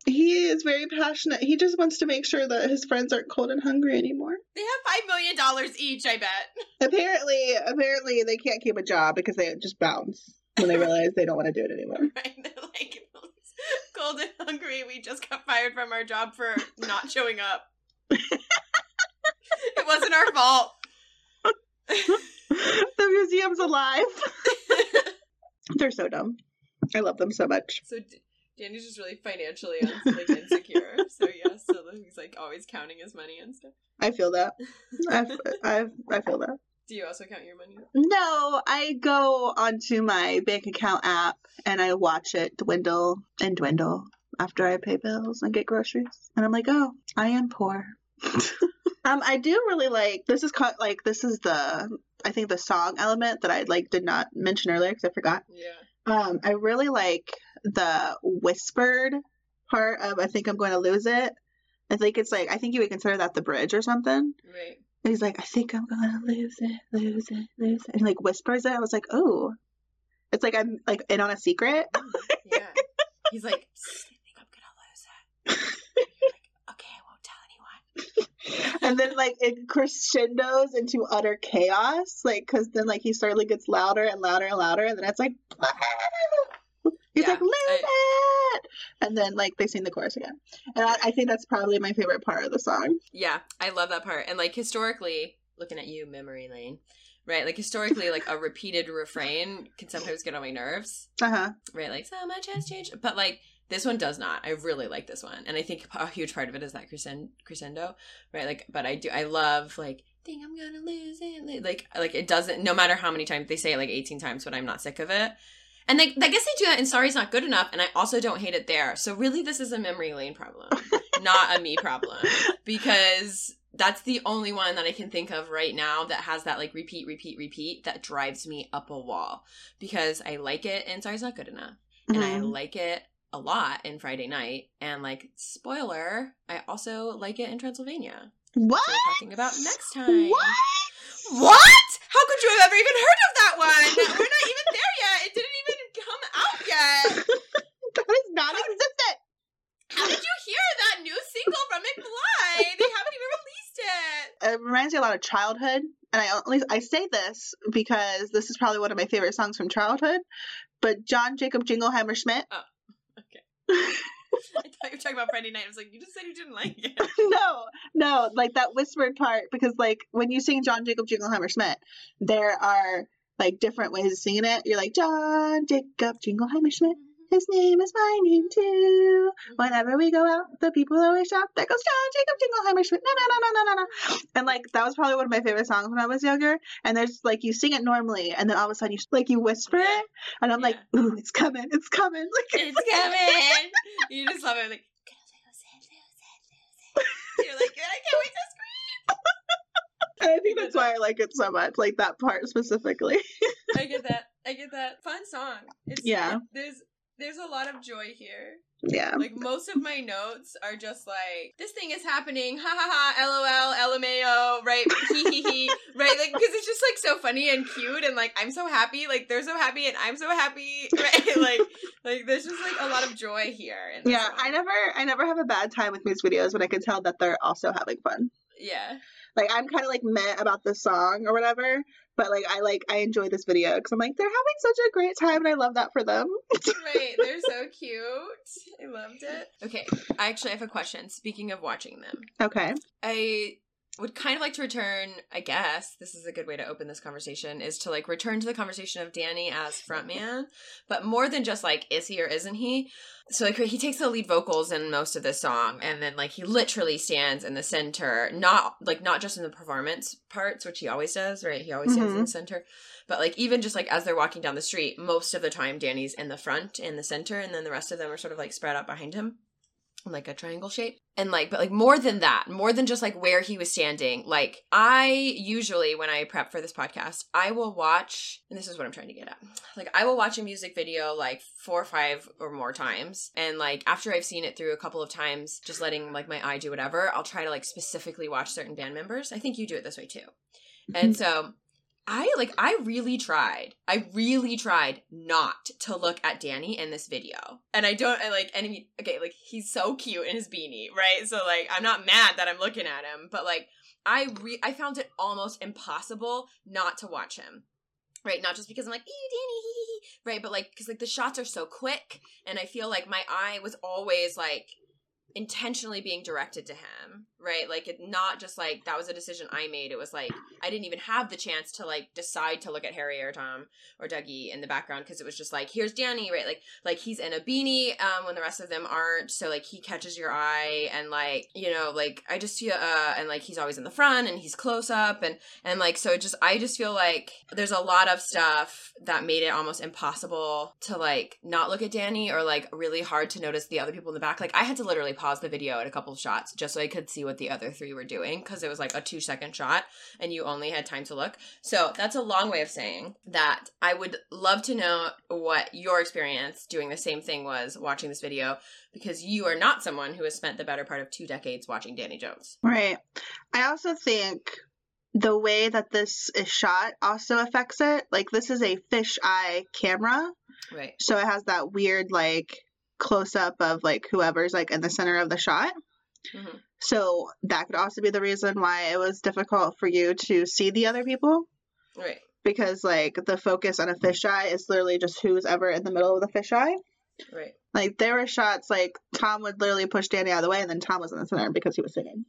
He is very passionate. He just wants to make sure that his friends aren't cold and hungry anymore. They have five million dollars each, I bet. Apparently, apparently they can't keep a job because they just bounce when they realize they don't want to do it anymore. Right? They're like, cold and hungry. We just got fired from our job for not showing up. it wasn't our fault. the museum's alive. They're so dumb. I love them so much. So D- Danny's just really financially like insecure. so yeah, so he's like always counting his money and stuff. I feel that. I, I, I feel that. Do you also count your money? No, I go onto my bank account app and I watch it dwindle and dwindle after I pay bills and get groceries. And I'm like, oh, I am poor. um, I do really like this is called like this is the I think the song element that I like did not mention earlier because I forgot. Yeah. Um, I really like the whispered part of I think I'm going to lose it. I think it's like I think you would consider that the bridge or something. Right. And he's like, I think I'm gonna lose it, lose it, lose it. And like whispers it. I was like, oh. It's like I'm like in on a secret. Yeah. He's like, I think I'm gonna lose it. Like, okay, I won't tell anyone. And and then like it crescendos into utter chaos, like because then like he suddenly gets louder and louder and louder, and then it's like. He's Yeah, like, lose I- it! And then, like, they sing the chorus again. And I, I think that's probably my favorite part of the song. Yeah, I love that part. And like historically, looking at you, memory lane, right? Like historically, like a repeated refrain can sometimes get on my nerves, Uh huh. right? Like so much has changed, but like this one does not. I really like this one, and I think a huge part of it is that crescendo, crescendo, right? Like, but I do, I love like. Think I'm gonna lose it, like, like it doesn't. No matter how many times they say it, like 18 times, but I'm not sick of it. And they, I guess they do that in Sorry's Not Good Enough, and I also don't hate it there. So really, this is a memory lane problem, not a me problem, because that's the only one that I can think of right now that has that like repeat, repeat, repeat that drives me up a wall. Because I like it in Sorry's Not Good Enough, and I Mhm. like it a lot in Friday Night, and like spoiler, I also like it in Transylvania. What? We're talking about next time. What? What? How could you have ever even heard of that one? We're not even there yet. It didn't even come out yet. That is non existent. How did you hear that new single from McFly? They haven't even released it. It reminds me a lot of childhood. And I only I say this because this is probably one of my favorite songs from childhood. But John Jacob Jingleheimer Schmidt. Oh, Okay. I thought you were talking about Friday night. I was like, you just said you didn't like it. no, no, like that whispered part because like when you sing John Jacob Jingleheimer Schmidt, there are like different ways of singing it. You're like John Jacob Jingleheimer Schmidt. Mm-hmm. His name is my name too. Whenever we go out, the people always shout, "There goes John Jacob Jingleheimer Schmidt!" No, no, no, no, no, no, no. And like that was probably one of my favorite songs when I was younger. And there's like you sing it normally, and then all of a sudden you like you whisper Yeah. it, and I'm like, "Ooh, it's coming, it's coming!" Like It's coming. You just love it. Like. You're like, I can't wait to I think that's why I like it so much, like that part specifically. I get that. I get that. Fun song. It's Yeah. There's there's a lot of joy here. yeah. Like most of my notes are just like this thing is happening, ha ha ha, lol, lmao, right, hee hee hee, right, like because it's just like so funny and cute, and like I'm so happy, like they're so happy, and I'm so happy, right, like like there's just like a lot of joy here. Yeah, song. I never I never have a bad time with music videos when I can tell that they're also having fun. yeah, Like I'm kind of like meh about the song or whatever, but like I like I enjoy this video because I'm like they're having such a great time and I love that for them. right, they're so cute. I loved it. Okay, I actually have a question. Speaking of watching them, Okay. I would kind of like to return, I guess, this is a good way to open this conversation, is to like return to the conversation of Danny as frontman, but more than just like, is he or isn't he? So like he takes the lead vocals in most of this song, and then like he literally stands in the center, not like not just in the performance parts, which he always does, right? He always stands in mm-hmm. the center, but like even just like as they're walking down the street, most of the time Danny's in the front, in the center, and then the rest of them are sort of like spread out behind him like a triangle shape. And like, but like more than that, more than just like where he was standing, like I usually, when I prep for this podcast, I will watch, and this is what I'm trying to get at. Like, I will watch a music video like four or five or more times. And like, after I've seen it through a couple of times, just letting like my eye do whatever, I'll try to like specifically watch certain band members. I think you do it this way too. And mm-hmm. so I like I really tried. I really tried not to look at Danny in this video. And I don't I like and okay, like he's so cute in his beanie, right? So like I'm not mad that I'm looking at him, but like I re- I found it almost impossible not to watch him. Right, not just because I'm like, ew, Danny, hee, hee, hee," right, but like, because like the shots are so quick, and I feel like my eye was always like intentionally being directed to him, right? Like it not just like that was a decision I made. It was like I didn't even have the chance to like decide to look at Harry or Tom or Dougie in the background because it was just like here's Danny, right? Like like he's in a beanie um when the rest of them aren't, so like he catches your eye and like you know like I just feel uh and like he's always in the front and he's close up and and like so it just I just feel like there's a lot of stuff that made it almost impossible to like not look at Danny or like really hard to notice the other people in the back. Like I had to literally pause the video at a couple of shots just so I could see what the other three were doing because it was like a two second shot and you only had time to look. So that's a long way of saying that I would love to know what your experience doing the same thing was watching this video because you are not someone who has spent the better part of two decades watching Danny Jones. Right. I also think the way that this is shot also affects it. Like this is a fisheye camera, Right. so it has that weird like close up of like whoever's like in the center of the shot. Mhm. So that could also be the reason why it was difficult for you to see the other people Right. because like the focus on a fisheye is literally just who's ever in the middle of the fisheye. Right. Like there were shots like Tom would literally push Danny out of the way and then Tom was in the center because he was singing.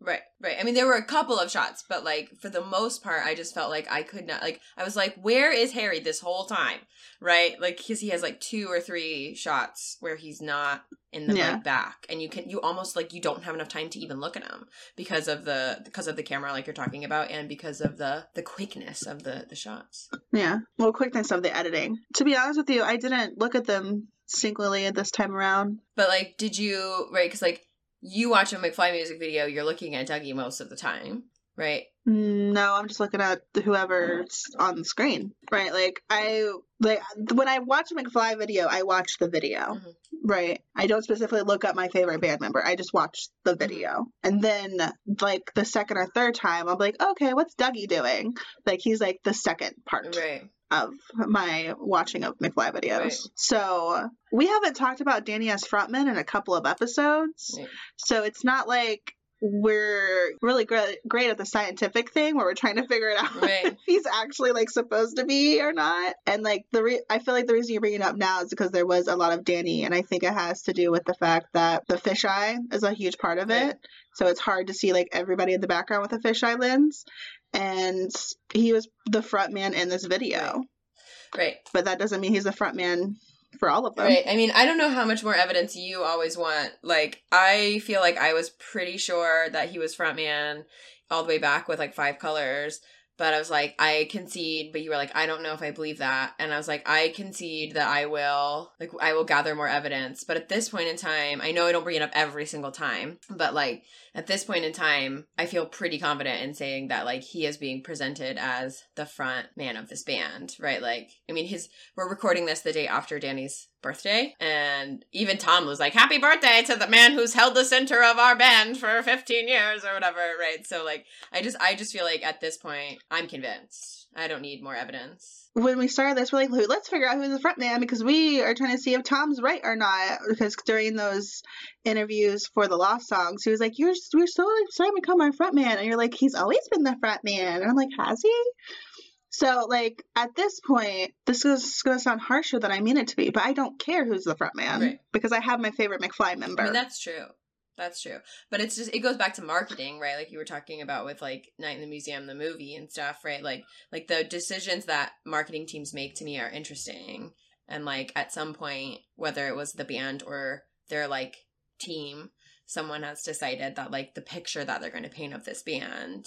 Right, right. I mean, there were a couple of shots, but like for the most part, I just felt like I could not. Like I was like, "Where is Harry this whole time?" Right, like because he has like two or three shots where he's not in the Yeah. like back, and you can you almost like you don't have enough time to even look at him because of the because of the camera, like you're talking about, and because of the the quickness of the the shots. Yeah. Well, quickness of the editing. To be honest with you, I didn't look at them singularly this time around. But like, did you right? Because like you watch a McFly music video, you're looking at Dougie most of the time, right? No, I'm just looking at whoever's on the screen. Right. Like I like when I watch a McFly video, I watch the video. Mhm. Right. I don't specifically look up my favorite band member. I just watch the video. And then like the second or third time, I'm like, okay, what's Dougie doing? Like he's like the second part Right. Of my watching of McFly videos. Right. So we haven't talked about Danny as frontman in a couple of episodes. Right. So it's not like we're really great great at the scientific thing where we're trying to figure it out Right. if he's actually like supposed to be or not. And like the re- I feel like the reason you bring it up now is because there was a lot of Danny, and I think it has to do with the fact that the fisheye is a huge part of Right. it. So it's hard to see like everybody in the background with a fisheye lens. And he was the front man in this video, Right. but that doesn't mean he's the front man for all of them. Right. I mean, I don't know how much more evidence you always want. Like, I feel like I was pretty sure that he was front man all the way back with like five colors. But I was like, I concede, but you were like, I don't know if I believe that. And I was like, I concede that I will, like, I will gather more evidence. But at this point in time, I know I don't bring it up every single time, but like, at this point in time, I feel pretty confident in saying that, like, he is being presented as the front man of this band, right? Like, I mean, his, we're recording this the day after Danny's birthday, and even Tom was like, Happy birthday to the man who's held the center of our band for 15 years or whatever, right? So, like, I just, I just feel like at this point, I'm convinced. I don't need more evidence. when we started this, we're like, let's figure out who's the front man because we are trying to see if Tom's right or not. Because during those interviews for the Lost songs, he was like, "You're you're so excited to become our front man," and you're like, "He's always been the front man," and I'm like, "Has he?" So like at this point, this is gonna sound harsher than I mean it to be, but I don't care who's the front man Right. because I have my favorite McFly member. I mean, that's true. That's true. But it's just it goes back to marketing, right? Like you were talking about with like Night in the Museum, the movie and stuff, right? Like like the decisions that marketing teams make to me are interesting. And like at some point, whether it was the band or their like team, someone has decided that like the picture that they're going to paint of this band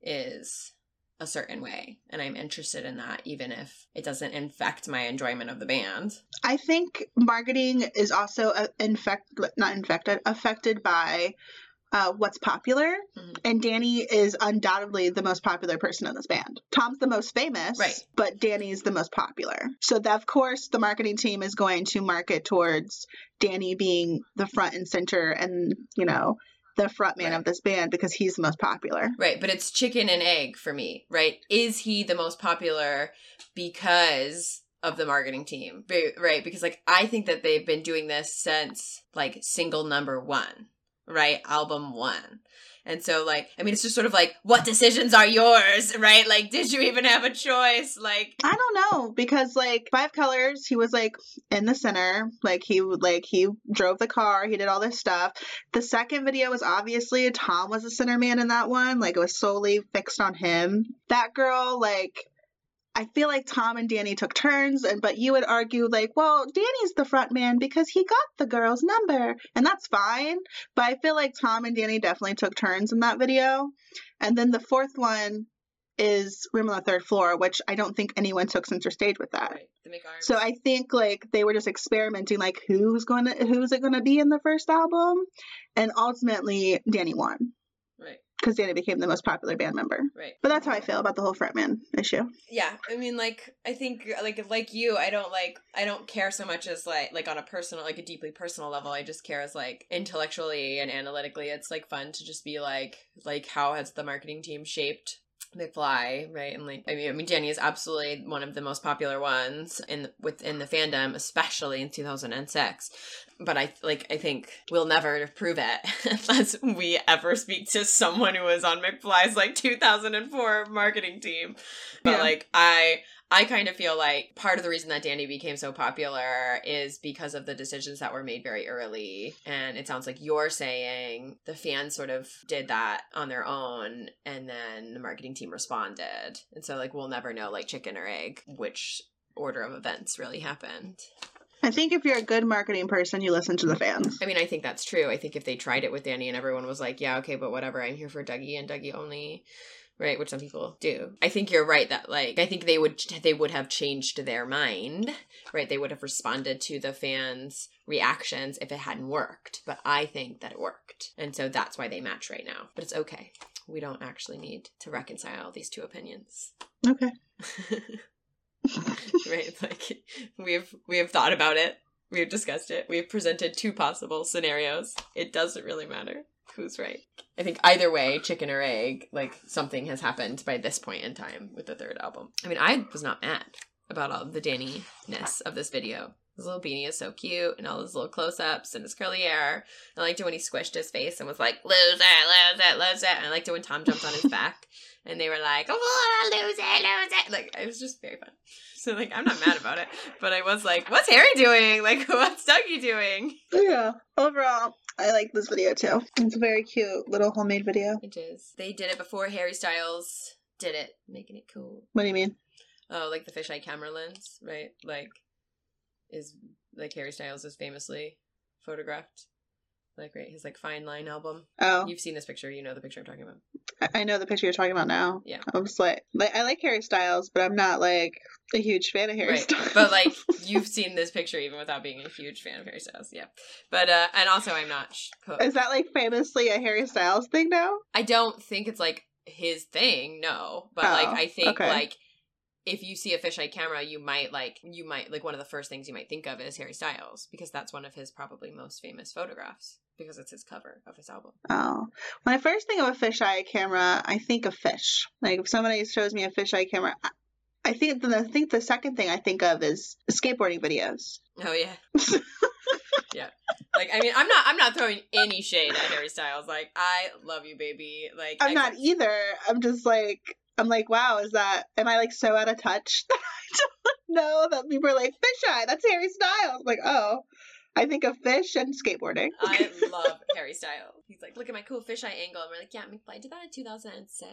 is a certain way. And I'm interested in that, even if it doesn't infect my enjoyment of the band. I think marketing is also infect not infected affected by uh, what's popular, Mhm. and Danny is undoubtedly the most popular person in this band. Tom's the most famous, Right. But Danny's the most popular. So that, of course, the marketing team is going to market towards Danny being the front and center, and you know the front man Right. of this band because he's the most popular. Right, but it's chicken and egg for me, right? Is he the most popular because of the marketing team? Right, because like I think that they've been doing this since like single number 1, right? Album 1. And so like I mean it's just sort of like what decisions are yours, right? Like did you even have a choice? Like I don't know because like Five Colors, he was like in the center, like he like he drove the car, he did all this stuff. The second video was obviously Tom was the center man in that one, like it was solely fixed on him. That girl, like I feel like Tom and Danny took turns, and but you would argue like, well, Danny's the front man because he got the girl's number, and that's fine. But I feel like Tom and Danny definitely took turns in that video. And then the fourth one is Room on the Third Floor, which I don't think anyone took center stage with that. right, the make arms. So I think like they were just experimenting, like who's going to who's it going to be in the first album, and ultimately Danny won right, because Danny became the most popular band member. right. But that's how I feel about the whole frontman issue. yeah i mean like i think like like you i don't like i don't care so much as like like on a personal like a deeply personal level i just care as like intellectually and analytically it's like fun to just be like like how has the marketing team shaped McFly, right? And like, I mean, I mean, Danny is absolutely one of the most popular ones in within the fandom, especially in 2006. But I like, I think we'll never prove it unless we ever speak to someone who was on McFly's like 2004 marketing team. But Yeah. like, I I kind of feel like part of the reason that Danny became so popular is because of the decisions that were made very early. And it sounds like you're saying the fans sort of did that on their own and then the marketing team responded. And so, like, we'll never know, like, chicken or egg, which order of events really happened. I think if you're a good marketing person, you listen to the fans. I mean, I think that's true. I think if they tried it with Danny and everyone was like, yeah, okay, but whatever, I'm here for Dougie and Dougie only. Right, which some people do. I think you're right that like I think they would they would have changed their mind, right? They would have responded to the fans' reactions if it hadn't worked. But I think that it worked. And so that's why they match right now. But it's okay. We don't actually need to reconcile these two opinions. Okay. right? Like we've we have thought about it. We've discussed it. We've presented two possible scenarios. It doesn't really matter who's right. I think either way, chicken or egg, like something has happened by this point in time with the third album. I mean, I was not mad about all the Danny-ness of this video. His little beanie is so cute, and all his little close-ups and his curly hair. I liked it when he squished his face and was like, "Lose it, lose it, lose it." And I liked it when Tom jumped on his back, and they were like, "Oh, lose it, lose it!" Like it was just very fun. So like, I'm not mad about it, but I was like, "What's Harry doing? Like, what's Dougie doing?" Yeah. Overall, I like this video too. It's a very cute little homemade video. It is. They did it before Harry Styles did it, making it cool. What do you mean? Oh, like the fisheye camera lens, right? Like, is like Harry Styles is famously photographed, like right his like Fine Line album. Oh, You've seen this picture, you know the picture I'm talking about. I- I know the picture you're talking about now. Yeah. I'm just like, like I like Harry Styles, but I'm not like a huge fan of Harry right, Styles. but like you've seen this picture even without being a huge fan of Harry Styles, yeah. But uh, and also I'm not. Sh- is that like famously a Harry Styles thing now? I don't think it's like his thing, no. But Oh, like I think okay. like if you see a fisheye camera, you might like you might like one of the first things you might think of is Harry Styles because that's one of his probably most famous photographs because it's his cover of his album. Oh, when I first think of a fisheye camera, I think of fish. Like if somebody shows me a fisheye camera, I- I think the I think the second thing I think of is skateboarding videos. Oh yeah. yeah. Like I mean I'm not I'm not throwing any shade at Harry Styles. Like I love you baby. Like I'm I not either. I'm just like I'm like, wow, is that am I like so out of touch that I don't know that people are like fisheye? That's Harry Styles. I'm like, oh, I think of fish and skateboarding. I love Harry Styles. He's like, look at my cool fisheye angle. And we're like, yeah, McFly did that in 2006.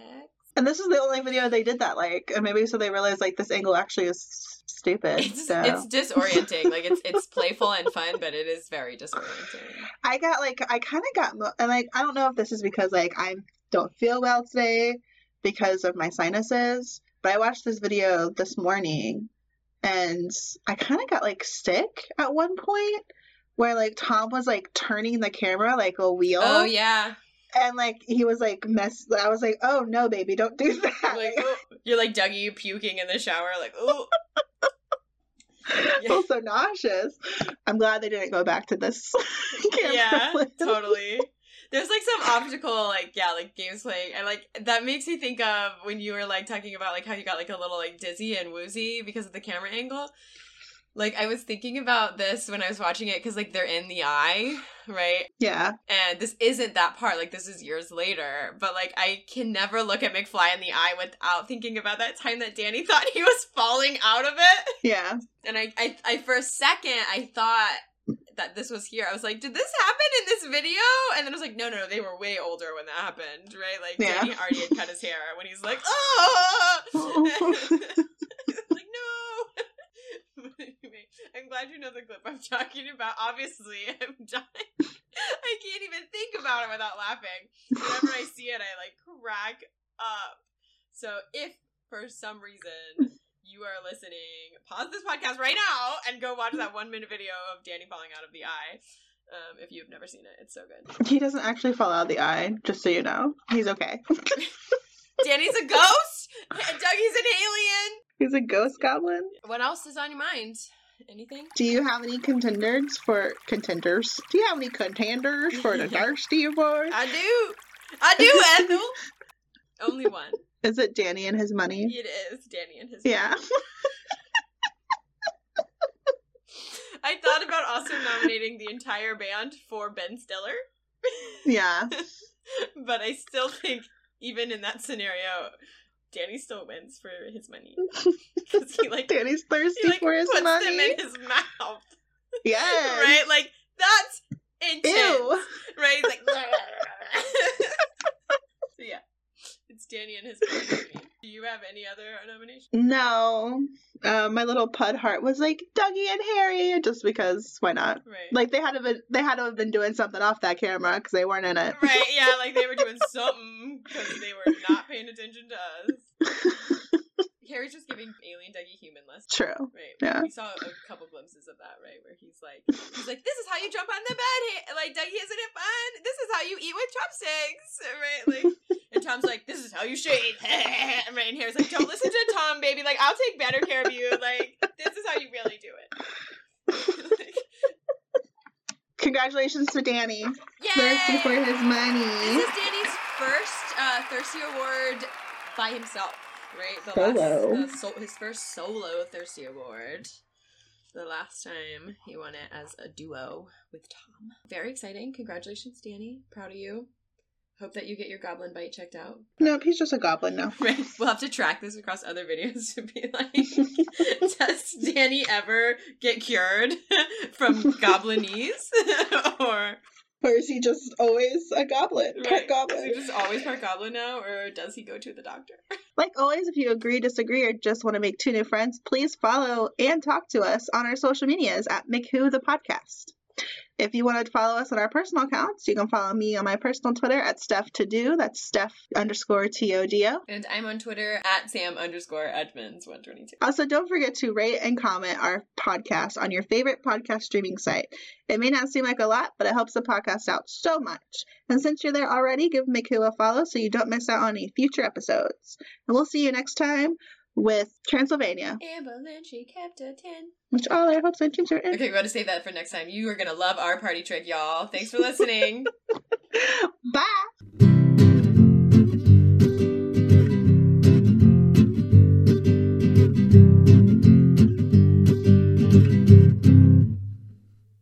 And this is the only video they did that like, and maybe so they realized like this angle actually is stupid. It's so it's disorienting. like it's it's playful and fun, but it is very disorienting. I got like I kind of got mo- and like I don't know if this is because like I don't feel well today because of my sinuses, but I watched this video this morning and I kind of got like sick at one point where like Tom was like turning the camera like a wheel Oh yeah. and like he was like mess I was like oh no baby don't do that Like oh, you're like Dougie puking in the shower, like oh feel so nauseous. I'm glad they didn't go back to this camera. yeah, lens. totally. There's like some optical like yeah like games playing and like that makes me think of when you were like talking about like how you got like a little like dizzy and woozy because of the camera angle. Like I was thinking about this when I was watching it because like they're in the eye, right? Yeah. And this isn't that part. Like this is years later, but like I can never look at McFly in the eye without thinking about that time that Danny thought he was falling out of it. Yeah. And I, I, I for a second, I thought that this was here. I was like, did this happen in this video? And then I was like, no, no, no, they were way older when that happened, right? Like Yeah. Danny already had cut his hair when he's like, oh, like no. Anyway, I'm glad you know the clip I'm talking about. Obviously, I'm dying. I can't even think about it without laughing. Whenever I see it, I like crack up. So if for some reason you are listening, pause this podcast right now and go watch that one minute video of Danny falling out of the eye. Um, if you've never seen it, it's so good. He doesn't actually fall out of the eye, just so you know. He's okay. Danny's a ghost, Dougie's an alien. He's a ghost goblin. What else is on your mind? Anything? Do you have any contenders for contenders? Do you have any contenders for the Thirsty Awards? I do. I do, Ethel. Only one. Is it Danny and his money? It is Danny and his. Money. Yeah. I thought about also nominating the entire band for Ben Stiller. Yeah. but I still think, even in that scenario, Danny still wins for his money because he like Danny's thirsty he like for his puts money. them in his mouth, Yeah, right? Like that's intense, Ew. right? Like, yeah, it's Danny and his. Do you have any other nominations? No. Uh, my little pud heart was like Dougie and Harry, just because why not? Right. Like they had to been they had to have been doing something off that camera because they weren't in it. Right, yeah, like they were doing something because they were not paying attention to us. Harry's just giving alien Dougie human lessons. True. Right. Yeah. We saw a couple glimpses of that, right? Where he's like, he's like, this is how you jump on the bed. Ha- Like, Dougie, isn't it fun? This is how you eat with chopsticks, right? Like, and Tom's like, this is how you shave. right? And Harry's like, don't listen to Tom, baby. Like, I'll take better care of you. Like, this is how you really do it. like, Congratulations to Danny. yay! Thirsty for his money. This is Danny's first uh, Thirsty Award by himself, right? The Solo. Last, the sol- his first solo Thirsty Award. The last time he won it as a duo with Tom. Very exciting. Congratulations, Danny. Proud of you. Hope that you get your goblin bite checked out. Nope, he's just a goblin now. Right. We'll have to track this across other videos to be like, does Danny ever get cured from goblinese? or Or is he just always a goblin? Part Right. Is goblin. he just always part goblin now, or does he go to the doctor? Like always, if you agree, disagree, or just want to make two new friends, please follow and talk to us on our social medias at McWho the Podcast. If you want to follow us on our personal accounts, you can follow me on my personal Twitter at Steph to do. That's Steph underscore T O D O. And I'm on Twitter at Sam underscore Edmonds122. Also, don't forget to rate and comment our podcast on your favorite podcast streaming site. It may not seem like a lot, but it helps the podcast out so much. And since you're there already, give McWho a follow so you don't miss out on any future episodes. And we'll see you next time with Transylvania, she kept a 10. Which all our hopes and dreams are in. Okay, we gotta save that for next time. You are gonna love our party trick, y'all. Thanks for listening. Bye!